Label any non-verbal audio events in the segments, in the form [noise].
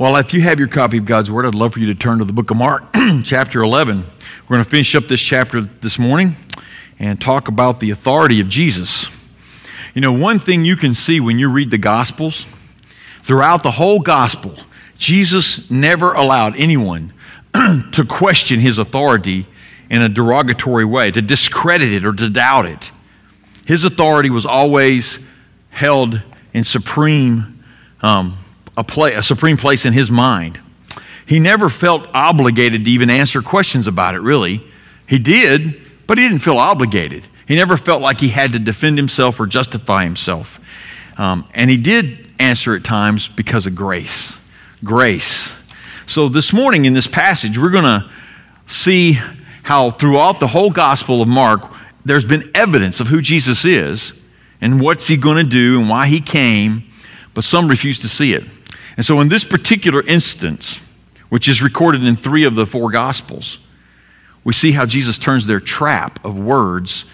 Well, if you have your copy of God's Word, I'd love for you to turn to the book of Mark, [clears throat] chapter 11. We're going to finish up this chapter this morning and talk about the authority of Jesus. You know, one thing you can see when you read the Gospels, throughout the whole Gospel, Jesus never allowed anyone [clears throat] to question his authority in a derogatory way, to discredit it or to doubt it. His authority was always held in supreme um, a, play, a supreme place in his mind. He never felt obligated to even answer questions about it, really. He did, but he didn't feel obligated. He never felt like he had to defend himself or justify himself. Um, and he did answer at times because of grace. Grace. So this morning in this passage, we're going to see how throughout the whole Gospel of Mark, there's been evidence of who Jesus is and what's he going to do and why he came, but some refuse to see it. And so, in this particular instance, which is recorded in three of the four Gospels, we see how Jesus turns their trap of words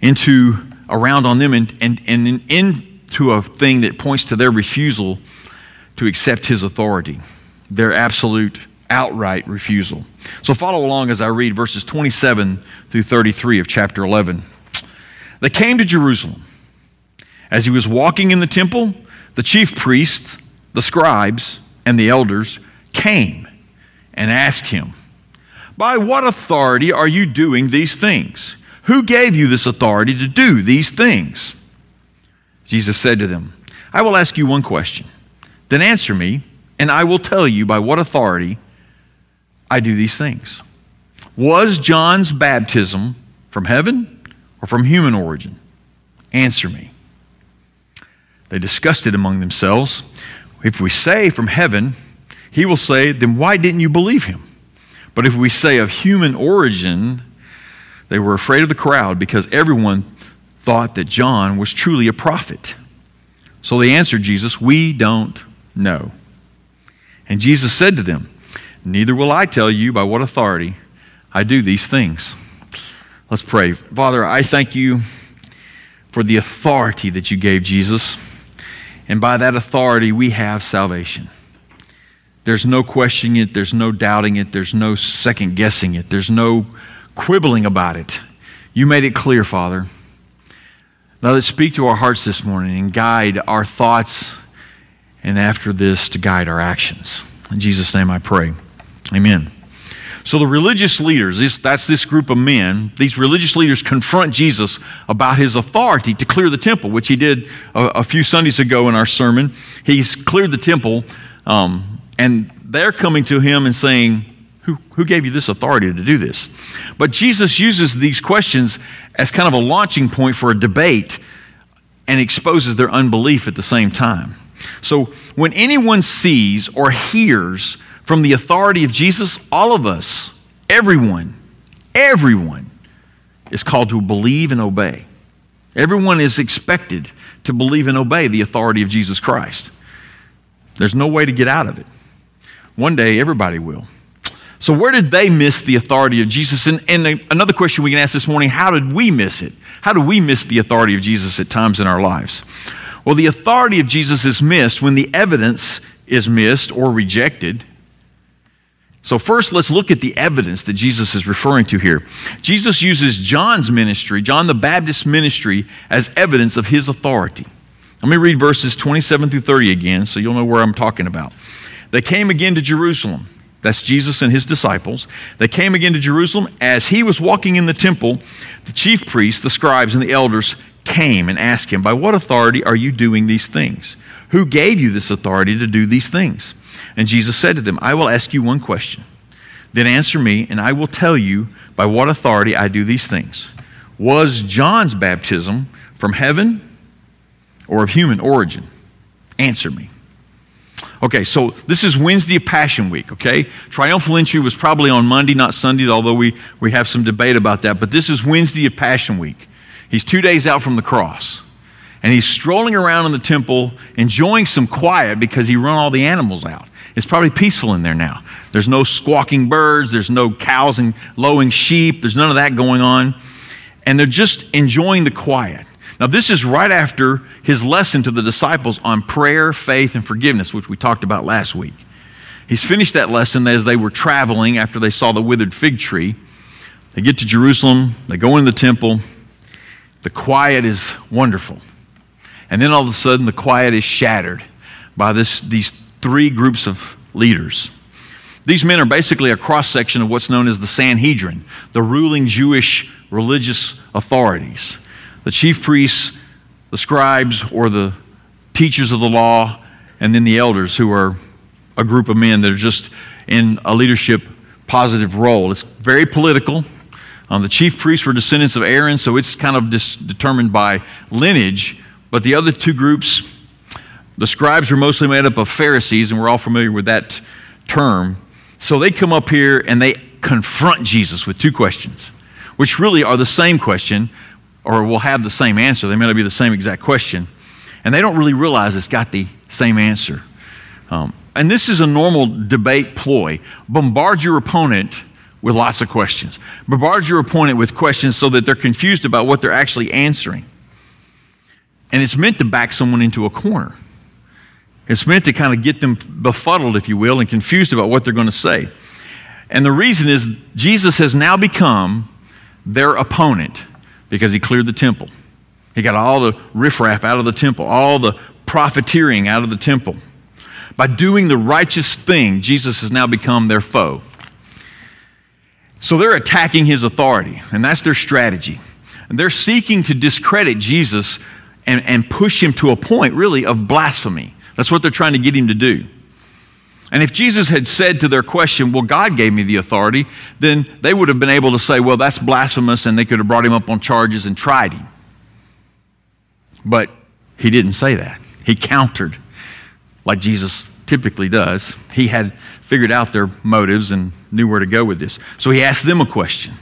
into around on them and, and, and into a thing that points to their refusal to accept his authority, their absolute, outright refusal. So, follow along as I read verses 27 through 33 of chapter 11. They came to Jerusalem. As he was walking in the temple, the chief priests the scribes and the elders came and asked him, By what authority are you doing these things? Who gave you this authority to do these things? Jesus said to them, I will ask you one question. Then answer me, and I will tell you by what authority I do these things. Was John's baptism from heaven or from human origin? Answer me. They discussed it among themselves. If we say from heaven, he will say, then why didn't you believe him? But if we say of human origin, they were afraid of the crowd because everyone thought that John was truly a prophet. So they answered Jesus, We don't know. And Jesus said to them, Neither will I tell you by what authority I do these things. Let's pray. Father, I thank you for the authority that you gave Jesus. And by that authority, we have salvation. There's no questioning it, there's no doubting it, there's no second guessing it, there's no quibbling about it. You made it clear, Father. Now let's speak to our hearts this morning and guide our thoughts, and after this, to guide our actions. In Jesus' name I pray. Amen. So the religious leaders, this, that's this group of men, these religious leaders confront Jesus about his authority to clear the temple, which he did a, a few Sundays ago in our sermon. He's cleared the temple, um, and they're coming to him and saying, who, who gave you this authority to do this? But Jesus uses these questions as kind of a launching point for a debate and exposes their unbelief at the same time. So when anyone sees or hears from the authority of Jesus, all of us, everyone, everyone is called to believe and obey. Everyone is expected to believe and obey the authority of Jesus Christ. There's no way to get out of it. One day, everybody will. So, where did they miss the authority of Jesus? And, and another question we can ask this morning how did we miss it? How do we miss the authority of Jesus at times in our lives? Well, the authority of Jesus is missed when the evidence is missed or rejected so, first, let's look at the evidence that Jesus is referring to here. Jesus uses John's ministry, John the Baptist's ministry, as evidence of his authority. Let me read verses 27 through 30 again so you'll know where I'm talking about. They came again to Jerusalem. That's Jesus and his disciples. They came again to Jerusalem. As he was walking in the temple, the chief priests, the scribes, and the elders came and asked him, By what authority are you doing these things? Who gave you this authority to do these things? And Jesus said to them, I will ask you one question. Then answer me, and I will tell you by what authority I do these things. Was John's baptism from heaven or of human origin? Answer me. Okay, so this is Wednesday of Passion Week, okay? Triumphal entry was probably on Monday, not Sunday, although we, we have some debate about that. But this is Wednesday of Passion Week. He's two days out from the cross. And he's strolling around in the temple, enjoying some quiet because he run all the animals out. It's probably peaceful in there now. There's no squawking birds, there's no cows and lowing sheep, there's none of that going on. And they're just enjoying the quiet. Now, this is right after his lesson to the disciples on prayer, faith, and forgiveness, which we talked about last week. He's finished that lesson as they were traveling after they saw the withered fig tree. They get to Jerusalem, they go in the temple. The quiet is wonderful. And then all of a sudden, the quiet is shattered by this, these three groups of leaders. These men are basically a cross section of what's known as the Sanhedrin, the ruling Jewish religious authorities. The chief priests, the scribes, or the teachers of the law, and then the elders, who are a group of men that are just in a leadership positive role. It's very political. Um, the chief priests were descendants of Aaron, so it's kind of dis- determined by lineage. But the other two groups, the scribes were mostly made up of Pharisees, and we're all familiar with that term. So they come up here and they confront Jesus with two questions, which really are the same question or will have the same answer. They may not be the same exact question. And they don't really realize it's got the same answer. Um, and this is a normal debate ploy. Bombard your opponent with lots of questions. Bombard your opponent with questions so that they're confused about what they're actually answering. And it's meant to back someone into a corner. It's meant to kind of get them befuddled, if you will, and confused about what they're going to say. And the reason is Jesus has now become their opponent because he cleared the temple. He got all the riffraff out of the temple, all the profiteering out of the temple. By doing the righteous thing, Jesus has now become their foe. So they're attacking his authority, and that's their strategy. And they're seeking to discredit Jesus and, and push him to a point, really, of blasphemy. That's what they're trying to get him to do. And if Jesus had said to their question, Well, God gave me the authority, then they would have been able to say, Well, that's blasphemous, and they could have brought him up on charges and tried him. But he didn't say that. He countered like Jesus typically does. He had figured out their motives and knew where to go with this. So he asked them a question.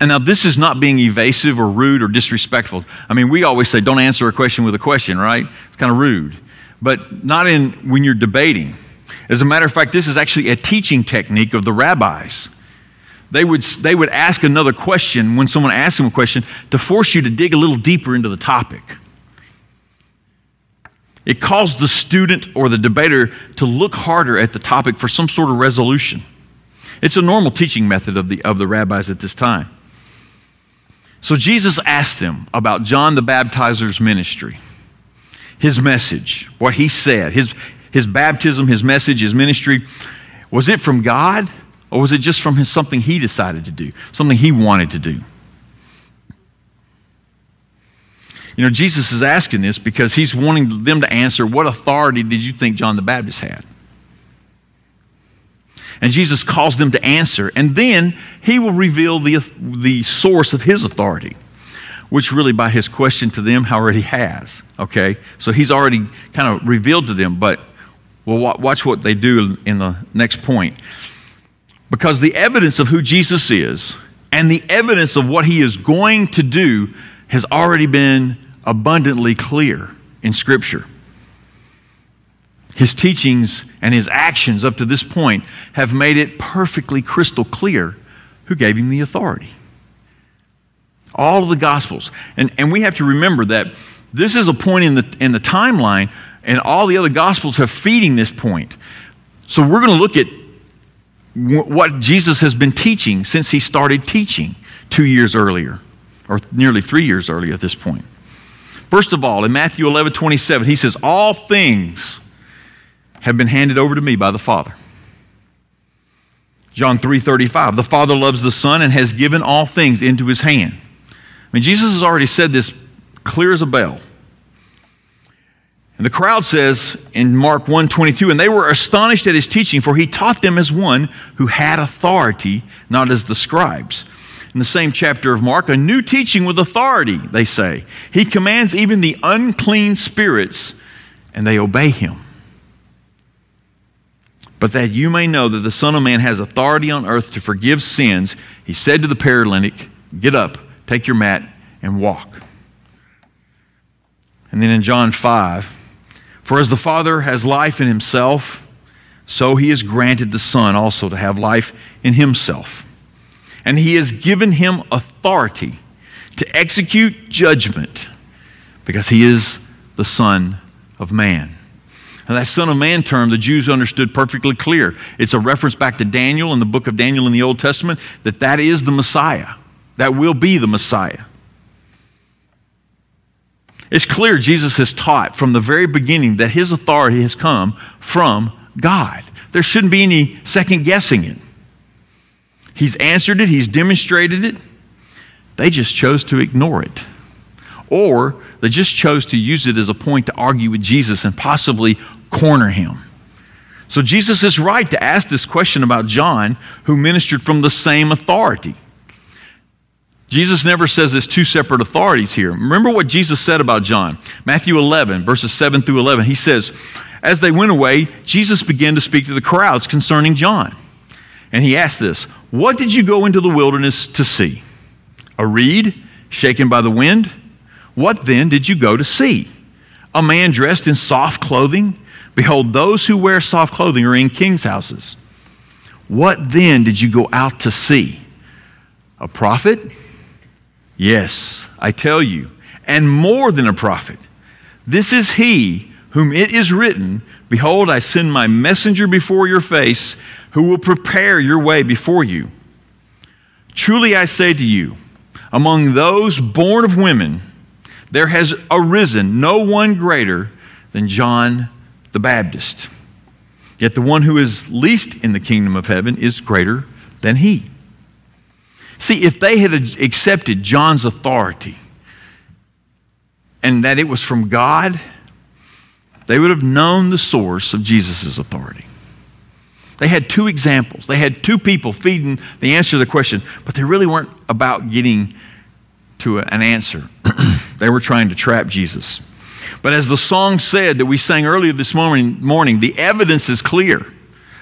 And now, this is not being evasive or rude or disrespectful. I mean, we always say, don't answer a question with a question, right? It's kind of rude but not in when you're debating. As a matter of fact, this is actually a teaching technique of the rabbis. They would, they would ask another question when someone asks them a question to force you to dig a little deeper into the topic. It caused the student or the debater to look harder at the topic for some sort of resolution. It's a normal teaching method of the, of the rabbis at this time. So Jesus asked them about John the Baptizer's ministry his message, what he said, his, his baptism, his message, his ministry, was it from God or was it just from his, something he decided to do, something he wanted to do? You know, Jesus is asking this because he's wanting them to answer what authority did you think John the Baptist had? And Jesus calls them to answer, and then he will reveal the, the source of his authority which really by his question to them already has. Okay? So he's already kind of revealed to them, but well, watch what they do in the next point. Because the evidence of who Jesus is and the evidence of what he is going to do has already been abundantly clear in Scripture. His teachings and his actions up to this point have made it perfectly crystal clear who gave him the authority. All of the Gospels. And, and we have to remember that this is a point in the, in the timeline, and all the other Gospels have feeding this point. So we're going to look at what Jesus has been teaching since he started teaching two years earlier, or nearly three years earlier at this point. First of all, in Matthew 11 27, he says, All things have been handed over to me by the Father. John 3:35 the Father loves the Son and has given all things into his hand I mean, Jesus has already said this clear as a bell. And the crowd says in Mark 1:22, and they were astonished at his teaching, for he taught them as one who had authority, not as the scribes. In the same chapter of Mark, a new teaching with authority, they say. He commands even the unclean spirits, and they obey him. But that you may know that the Son of Man has authority on earth to forgive sins, he said to the paralytic, Get up, Take your mat and walk. And then in John 5, for as the Father has life in himself, so he has granted the Son also to have life in himself. And he has given him authority to execute judgment because he is the Son of Man. And that Son of Man term, the Jews understood perfectly clear. It's a reference back to Daniel in the book of Daniel in the Old Testament that that is the Messiah. That will be the Messiah. It's clear Jesus has taught from the very beginning that his authority has come from God. There shouldn't be any second guessing it. He's answered it, he's demonstrated it. They just chose to ignore it. Or they just chose to use it as a point to argue with Jesus and possibly corner him. So Jesus is right to ask this question about John, who ministered from the same authority. Jesus never says there's two separate authorities here. Remember what Jesus said about John. Matthew 11, verses 7 through 11. He says, As they went away, Jesus began to speak to the crowds concerning John. And he asked this What did you go into the wilderness to see? A reed shaken by the wind? What then did you go to see? A man dressed in soft clothing? Behold, those who wear soft clothing are in king's houses. What then did you go out to see? A prophet? Yes, I tell you, and more than a prophet. This is he whom it is written Behold, I send my messenger before your face, who will prepare your way before you. Truly I say to you, among those born of women, there has arisen no one greater than John the Baptist. Yet the one who is least in the kingdom of heaven is greater than he. See, if they had accepted John's authority and that it was from God, they would have known the source of Jesus' authority. They had two examples. They had two people feeding the answer to the question, but they really weren't about getting to an answer. [clears throat] they were trying to trap Jesus. But as the song said that we sang earlier this morning, morning, the evidence is clear.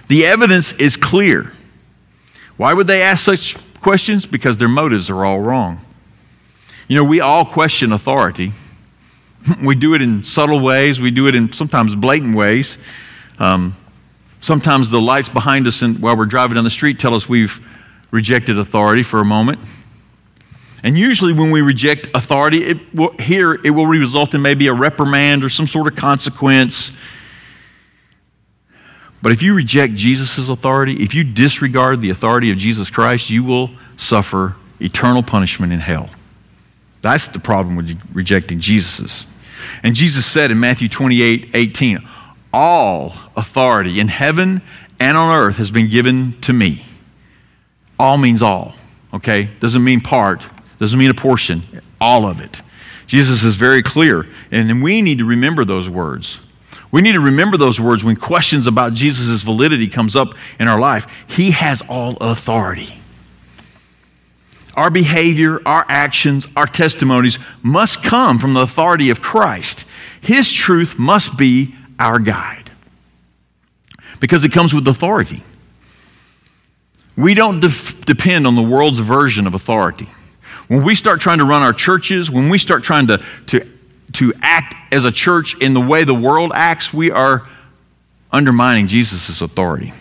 The evidence is clear. Why would they ask such questions? Because their motives are all wrong. You know, we all question authority. [laughs] We do it in subtle ways, we do it in sometimes blatant ways. Um, sometimes the lights behind us in, while we're driving down the street tell us we've rejected authority for a moment. And usually, when we reject authority, it will, here it will result in maybe a reprimand or some sort of consequence. But if you reject Jesus' authority, if you disregard the authority of Jesus Christ, you will suffer eternal punishment in hell. That's the problem with rejecting Jesus'. And Jesus said in Matthew 28 18, All authority in heaven and on earth has been given to me. All means all, okay? Doesn't mean part, doesn't mean a portion, all of it. Jesus is very clear, and we need to remember those words. We need to remember those words when questions about Jesus' validity comes up in our life. He has all authority. Our behavior, our actions, our testimonies must come from the authority of Christ. His truth must be our guide because it comes with authority. We don't def- depend on the world's version of authority. When we start trying to run our churches, when we start trying to, to, to act as a church in the way the world acts, we are undermining Jesus' authority.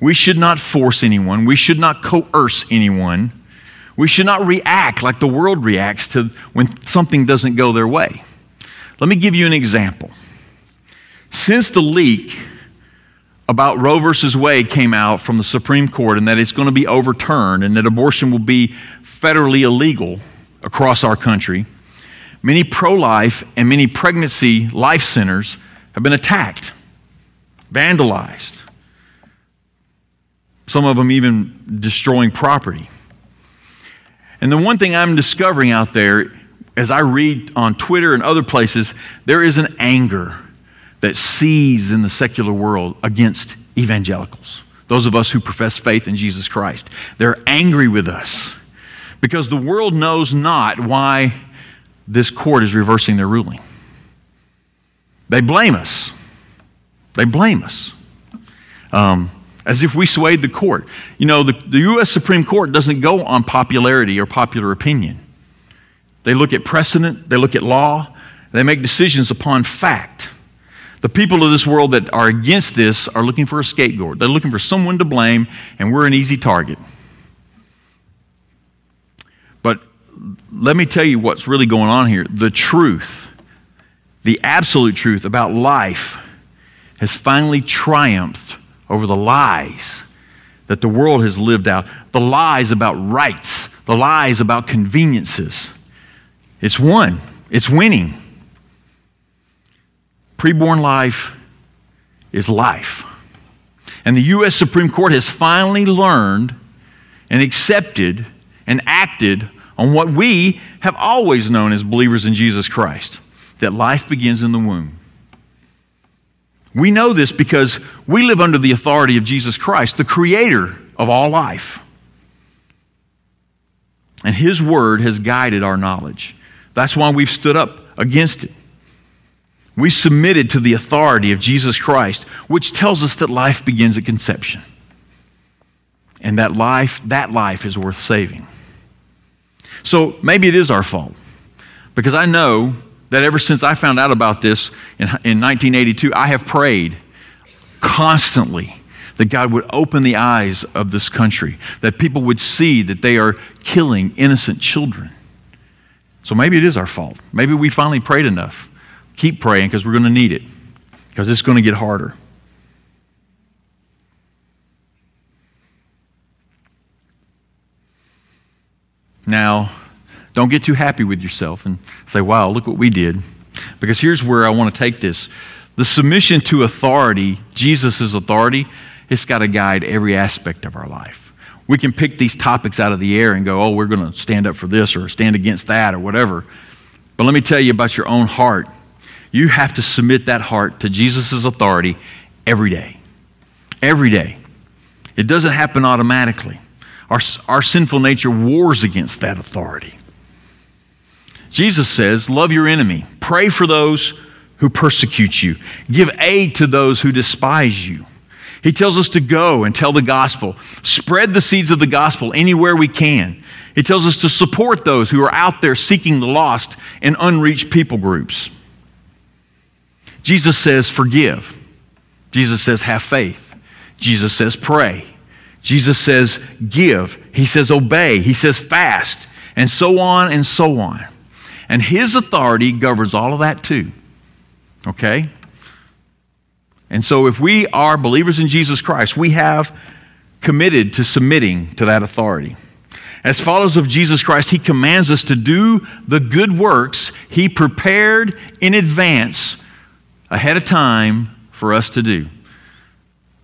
We should not force anyone. We should not coerce anyone. We should not react like the world reacts to when something doesn't go their way. Let me give you an example. Since the leak about Roe versus Wade came out from the Supreme Court and that it's going to be overturned and that abortion will be federally illegal across our country, many pro life and many pregnancy life centers have been attacked, vandalized, some of them even destroying property. And the one thing I'm discovering out there, as I read on Twitter and other places, there is an anger that sees in the secular world against evangelicals, those of us who profess faith in Jesus Christ. They're angry with us because the world knows not why this court is reversing their ruling. They blame us. They blame us. Um, as if we swayed the court. You know, the, the U.S. Supreme Court doesn't go on popularity or popular opinion. They look at precedent, they look at law, they make decisions upon fact. The people of this world that are against this are looking for a scapegoat. They're looking for someone to blame, and we're an easy target. But let me tell you what's really going on here. The truth, the absolute truth about life has finally triumphed over the lies that the world has lived out, the lies about rights, the lies about conveniences. It's won, it's winning. Preborn life is life. And the U.S. Supreme Court has finally learned and accepted and acted on what we have always known as believers in Jesus Christ that life begins in the womb. We know this because we live under the authority of Jesus Christ, the creator of all life. And his word has guided our knowledge. That's why we've stood up against it. We submitted to the authority of Jesus Christ, which tells us that life begins at conception. And that life, that life is worth saving. So maybe it is our fault. Because I know that ever since I found out about this in, in 1982, I have prayed constantly that God would open the eyes of this country, that people would see that they are killing innocent children. So maybe it is our fault. Maybe we finally prayed enough. Keep praying because we're going to need it, because it's going to get harder. Now, don't get too happy with yourself and say, wow, look what we did. Because here's where I want to take this the submission to authority, Jesus' authority, it's got to guide every aspect of our life. We can pick these topics out of the air and go, oh, we're going to stand up for this or stand against that or whatever. But let me tell you about your own heart. You have to submit that heart to Jesus' authority every day. Every day. It doesn't happen automatically. Our, our sinful nature wars against that authority. Jesus says, Love your enemy, pray for those who persecute you, give aid to those who despise you. He tells us to go and tell the gospel, spread the seeds of the gospel anywhere we can. He tells us to support those who are out there seeking the lost and unreached people groups. Jesus says, forgive. Jesus says, have faith. Jesus says, pray. Jesus says, give. He says, obey. He says, fast. And so on and so on. And his authority governs all of that too. Okay? And so if we are believers in Jesus Christ, we have committed to submitting to that authority. As followers of Jesus Christ, he commands us to do the good works he prepared in advance ahead of time for us to do.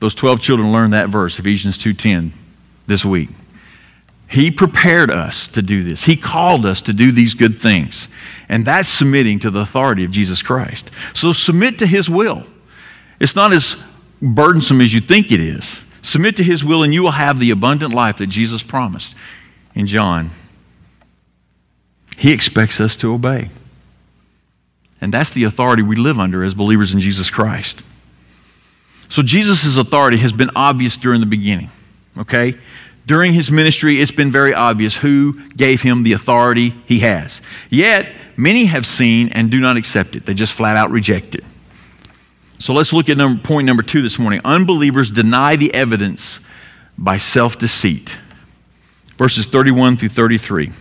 Those 12 children learned that verse, Ephesians 2:10, this week. He prepared us to do this. He called us to do these good things. And that's submitting to the authority of Jesus Christ. So submit to His will. It's not as burdensome as you think it is. Submit to His will, and you will have the abundant life that Jesus promised in John. He expects us to obey. And that's the authority we live under as believers in Jesus Christ. So Jesus' authority has been obvious during the beginning, okay? During his ministry, it's been very obvious who gave him the authority he has. Yet, many have seen and do not accept it. They just flat out reject it. So let's look at number, point number two this morning. Unbelievers deny the evidence by self deceit. Verses 31 through 33.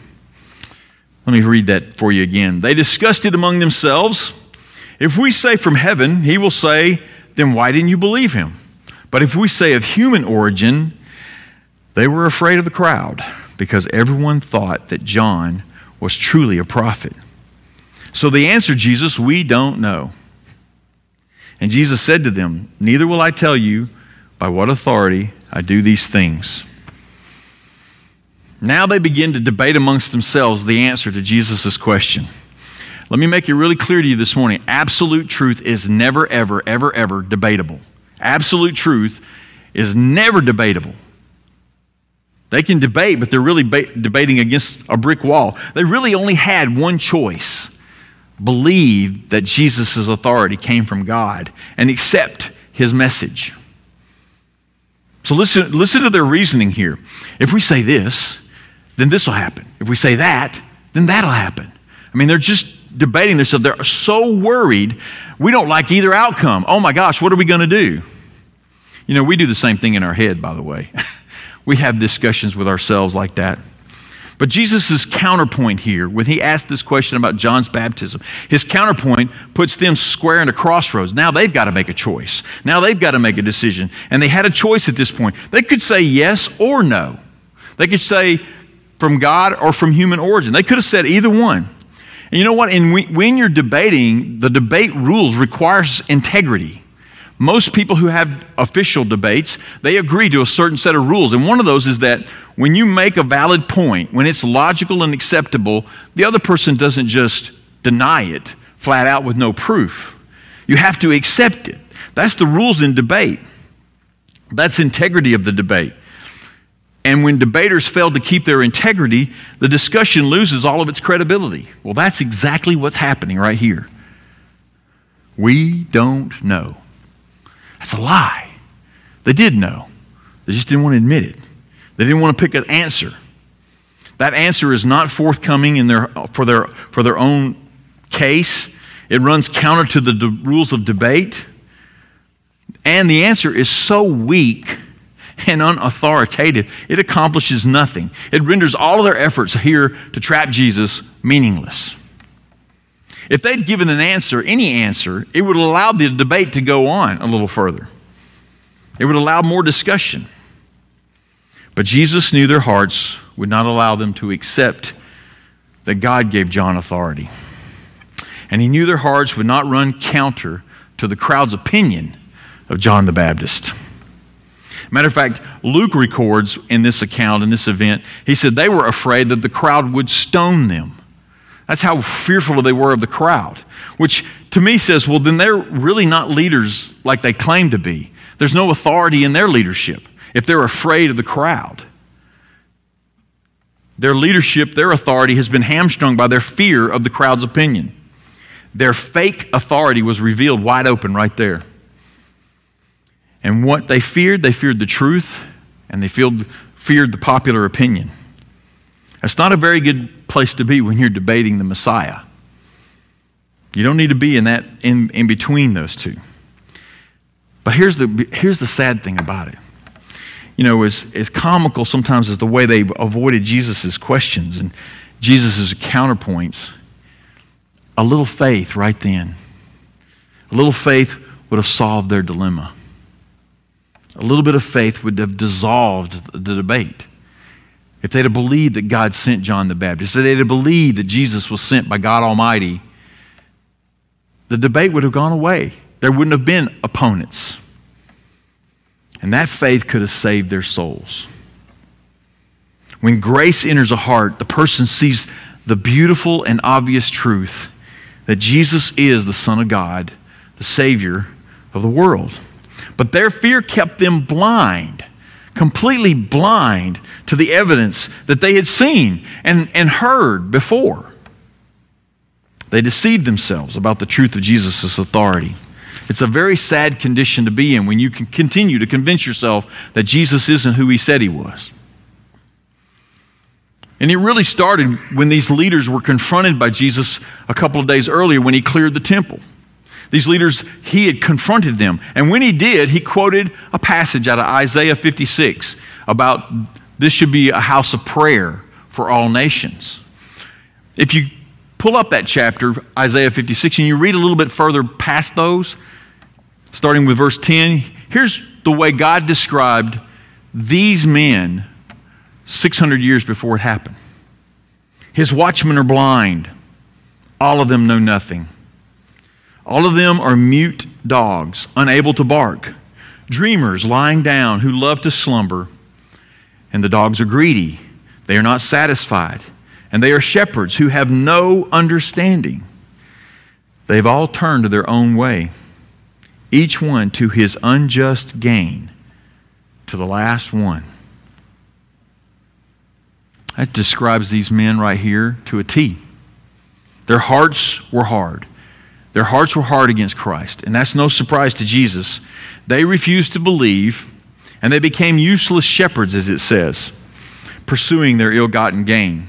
Let me read that for you again. They discussed it among themselves. If we say from heaven, he will say, then why didn't you believe him? But if we say of human origin, they were afraid of the crowd because everyone thought that John was truly a prophet. So they answered Jesus, We don't know. And Jesus said to them, Neither will I tell you by what authority I do these things. Now they begin to debate amongst themselves the answer to Jesus' question. Let me make it really clear to you this morning absolute truth is never, ever, ever, ever debatable. Absolute truth is never debatable. They can debate, but they're really ba- debating against a brick wall. They really only had one choice believe that Jesus' authority came from God and accept his message. So listen, listen to their reasoning here. If we say this, then this will happen. If we say that, then that'll happen. I mean, they're just debating themselves. They're so worried. We don't like either outcome. Oh my gosh, what are we going to do? You know, we do the same thing in our head, by the way. [laughs] we have discussions with ourselves like that. But Jesus' counterpoint here, when he asked this question about John's baptism, his counterpoint puts them square into crossroads. Now they've got to make a choice. Now they've got to make a decision. And they had a choice at this point. They could say yes or no. They could say from God or from human origin. They could have said either one. And you know what? When you're debating, the debate rules requires integrity. Most people who have official debates, they agree to a certain set of rules. And one of those is that when you make a valid point, when it's logical and acceptable, the other person doesn't just deny it flat out with no proof. You have to accept it. That's the rules in debate. That's integrity of the debate. And when debaters fail to keep their integrity, the discussion loses all of its credibility. Well, that's exactly what's happening right here. We don't know. That's a lie. They did know, they just didn't want to admit it. They didn't want to pick an answer. That answer is not forthcoming in their, for, their, for their own case. It runs counter to the de- rules of debate. And the answer is so weak and unauthoritative, it accomplishes nothing. It renders all of their efforts here to trap Jesus meaningless. If they'd given an answer, any answer, it would allow the debate to go on a little further. It would allow more discussion. But Jesus knew their hearts would not allow them to accept that God gave John authority. And he knew their hearts would not run counter to the crowd's opinion of John the Baptist. Matter of fact, Luke records in this account, in this event, he said they were afraid that the crowd would stone them. That's how fearful they were of the crowd, which to me says, well, then they're really not leaders like they claim to be. There's no authority in their leadership if they're afraid of the crowd. Their leadership, their authority has been hamstrung by their fear of the crowd's opinion. Their fake authority was revealed wide open right there. And what they feared, they feared the truth and they feared feared the popular opinion. That's not a very good place to be when you're debating the Messiah. You don't need to be in that in, in between those two. But here's the, here's the sad thing about it. You know, as, as comical sometimes as the way they avoided Jesus' questions and Jesus' counterpoints, a little faith right then, a little faith would have solved their dilemma. A little bit of faith would have dissolved the debate. If they'd have believed that God sent John the Baptist, if they'd have believed that Jesus was sent by God Almighty, the debate would have gone away. There wouldn't have been opponents. And that faith could have saved their souls. When grace enters a heart, the person sees the beautiful and obvious truth that Jesus is the Son of God, the Savior of the world. But their fear kept them blind, completely blind to the evidence that they had seen and, and heard before. They deceived themselves about the truth of Jesus' authority. It's a very sad condition to be in when you can continue to convince yourself that Jesus isn't who he said he was. And it really started when these leaders were confronted by Jesus a couple of days earlier when he cleared the temple. These leaders, he had confronted them. And when he did, he quoted a passage out of Isaiah 56 about this should be a house of prayer for all nations. If you pull up that chapter, Isaiah 56, and you read a little bit further past those, starting with verse 10, here's the way God described these men 600 years before it happened. His watchmen are blind, all of them know nothing. All of them are mute dogs, unable to bark, dreamers lying down who love to slumber. And the dogs are greedy, they are not satisfied, and they are shepherds who have no understanding. They've all turned to their own way, each one to his unjust gain, to the last one. That describes these men right here to a T. Their hearts were hard. Their hearts were hard against Christ, and that's no surprise to Jesus. They refused to believe, and they became useless shepherds, as it says, pursuing their ill gotten gain.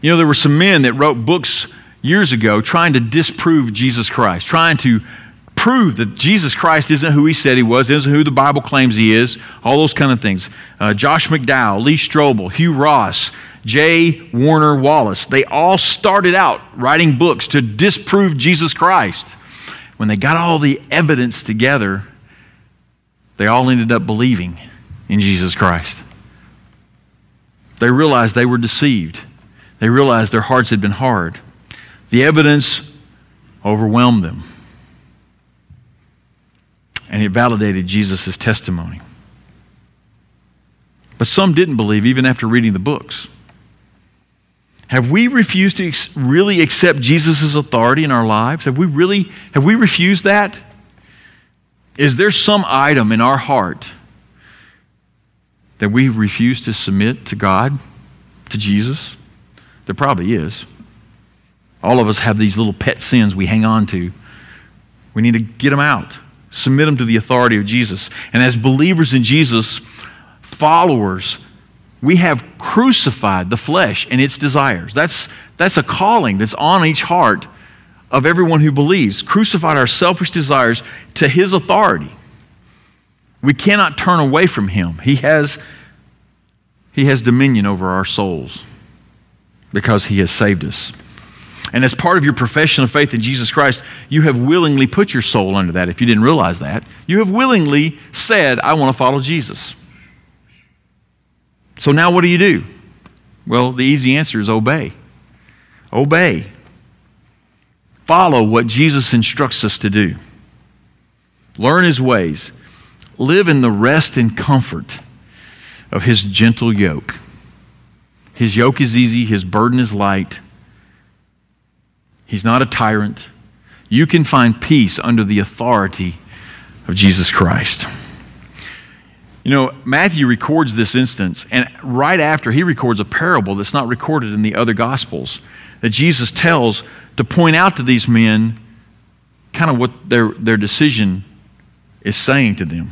You know, there were some men that wrote books years ago trying to disprove Jesus Christ, trying to prove that Jesus Christ isn't who he said he was, isn't who the Bible claims he is, all those kind of things. Uh, Josh McDowell, Lee Strobel, Hugh Ross, J. Warner Wallace, they all started out writing books to disprove Jesus Christ. When they got all the evidence together, they all ended up believing in Jesus Christ. They realized they were deceived. They realized their hearts had been hard. The evidence overwhelmed them. And it validated Jesus' testimony. But some didn't believe even after reading the books. Have we refused to ex- really accept Jesus' authority in our lives? Have we really have we refused that? Is there some item in our heart that we refuse to submit to God, to Jesus? There probably is. All of us have these little pet sins we hang on to. We need to get them out, submit them to the authority of Jesus. And as believers in Jesus, followers, we have crucified the flesh and its desires. That's, that's a calling that's on each heart of everyone who believes. Crucified our selfish desires to his authority. We cannot turn away from him. He has, he has dominion over our souls because he has saved us. And as part of your profession of faith in Jesus Christ, you have willingly put your soul under that. If you didn't realize that, you have willingly said, I want to follow Jesus. So now what do you do? Well, the easy answer is obey. Obey. Follow what Jesus instructs us to do. Learn his ways. Live in the rest and comfort of his gentle yoke. His yoke is easy, his burden is light. He's not a tyrant. You can find peace under the authority of Jesus Christ. You know, Matthew records this instance, and right after he records a parable that's not recorded in the other Gospels that Jesus tells to point out to these men kind of what their, their decision is saying to them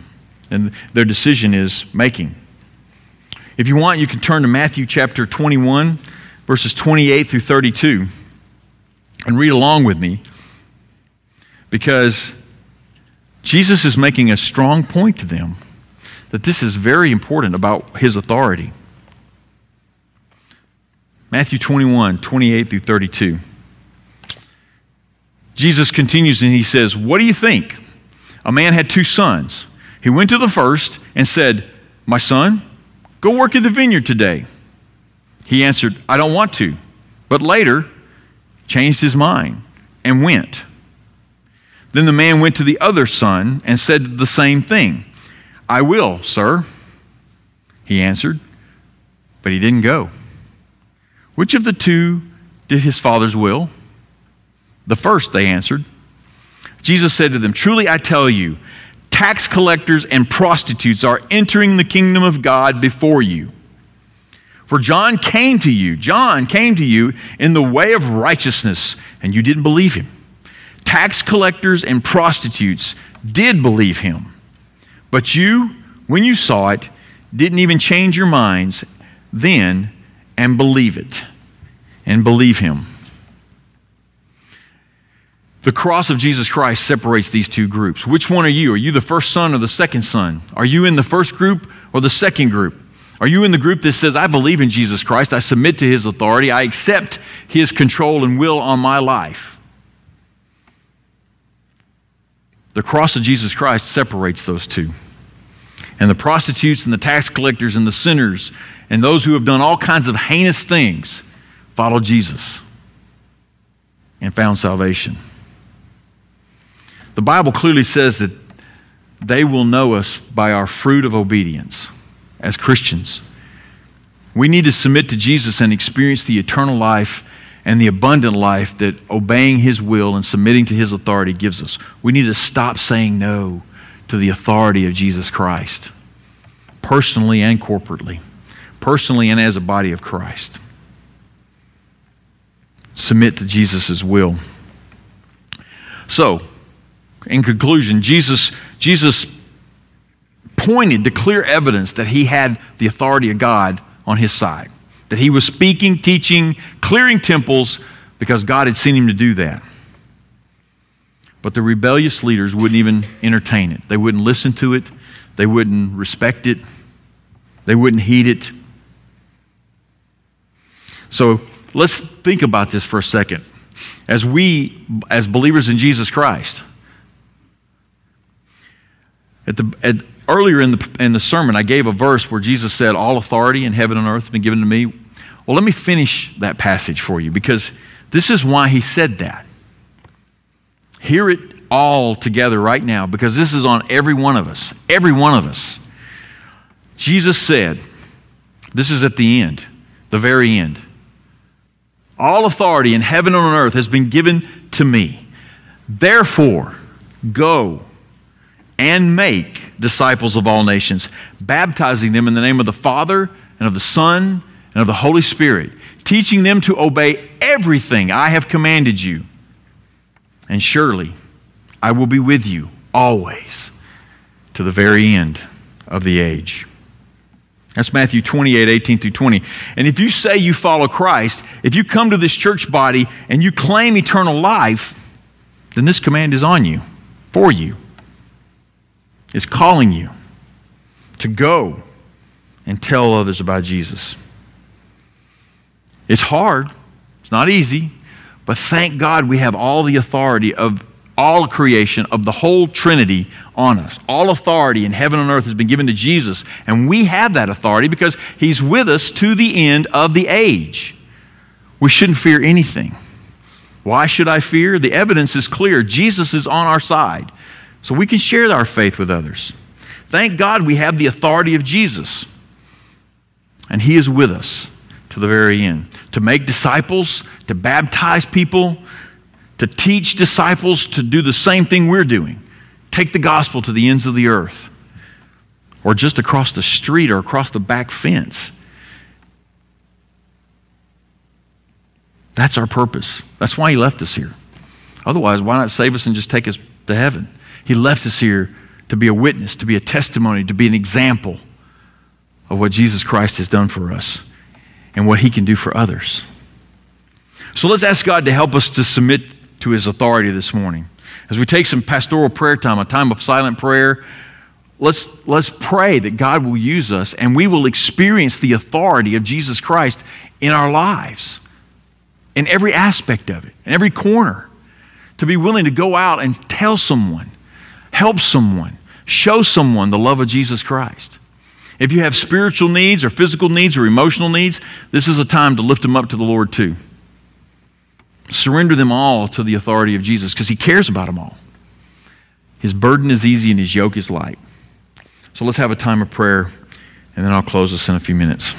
and their decision is making. If you want, you can turn to Matthew chapter 21, verses 28 through 32 and read along with me because Jesus is making a strong point to them that this is very important about his authority. Matthew 21, 28 through 32. Jesus continues and he says, What do you think? A man had two sons. He went to the first and said, My son, go work in the vineyard today. He answered, I don't want to. But later, changed his mind and went. Then the man went to the other son and said the same thing. I will, sir. He answered, but he didn't go. Which of the two did his father's will? The first, they answered. Jesus said to them, Truly I tell you, tax collectors and prostitutes are entering the kingdom of God before you. For John came to you, John came to you in the way of righteousness, and you didn't believe him. Tax collectors and prostitutes did believe him. But you, when you saw it, didn't even change your minds then and believe it and believe him. The cross of Jesus Christ separates these two groups. Which one are you? Are you the first son or the second son? Are you in the first group or the second group? Are you in the group that says, I believe in Jesus Christ, I submit to his authority, I accept his control and will on my life? The cross of Jesus Christ separates those two. And the prostitutes and the tax collectors and the sinners and those who have done all kinds of heinous things followed Jesus and found salvation. The Bible clearly says that they will know us by our fruit of obedience as Christians. We need to submit to Jesus and experience the eternal life and the abundant life that obeying His will and submitting to His authority gives us. We need to stop saying no to the authority of Jesus Christ, personally and corporately, personally and as a body of Christ. Submit to Jesus' will. So, in conclusion, Jesus, Jesus pointed to clear evidence that he had the authority of God on his side, that he was speaking, teaching, clearing temples because God had seen him to do that. But the rebellious leaders wouldn't even entertain it. They wouldn't listen to it. They wouldn't respect it. They wouldn't heed it. So let's think about this for a second. As we, as believers in Jesus Christ, at the, at, earlier in the, in the sermon, I gave a verse where Jesus said, All authority in heaven and earth has been given to me. Well, let me finish that passage for you because this is why he said that. Hear it all together right now because this is on every one of us. Every one of us. Jesus said, This is at the end, the very end. All authority in heaven and on earth has been given to me. Therefore, go and make disciples of all nations, baptizing them in the name of the Father and of the Son and of the Holy Spirit, teaching them to obey everything I have commanded you. And surely I will be with you always to the very end of the age. That's Matthew 28, 18 through 20. And if you say you follow Christ, if you come to this church body and you claim eternal life, then this command is on you, for you. It's calling you to go and tell others about Jesus. It's hard, it's not easy, but thank God we have all the authority of all creation, of the whole Trinity on us. All authority in heaven and earth has been given to Jesus, and we have that authority because He's with us to the end of the age. We shouldn't fear anything. Why should I fear? The evidence is clear. Jesus is on our side, so we can share our faith with others. Thank God we have the authority of Jesus, and He is with us to the very end. To make disciples, to baptize people, to teach disciples to do the same thing we're doing take the gospel to the ends of the earth, or just across the street or across the back fence. That's our purpose. That's why He left us here. Otherwise, why not save us and just take us to heaven? He left us here to be a witness, to be a testimony, to be an example of what Jesus Christ has done for us and what He can do for others. So let's ask God to help us to submit to his authority this morning. As we take some pastoral prayer time, a time of silent prayer, let's, let's pray that God will use us and we will experience the authority of Jesus Christ in our lives, in every aspect of it, in every corner. To be willing to go out and tell someone, help someone, show someone the love of Jesus Christ. If you have spiritual needs or physical needs or emotional needs, this is a time to lift them up to the Lord too. Surrender them all to the authority of Jesus because he cares about them all. His burden is easy and his yoke is light. So let's have a time of prayer, and then I'll close us in a few minutes.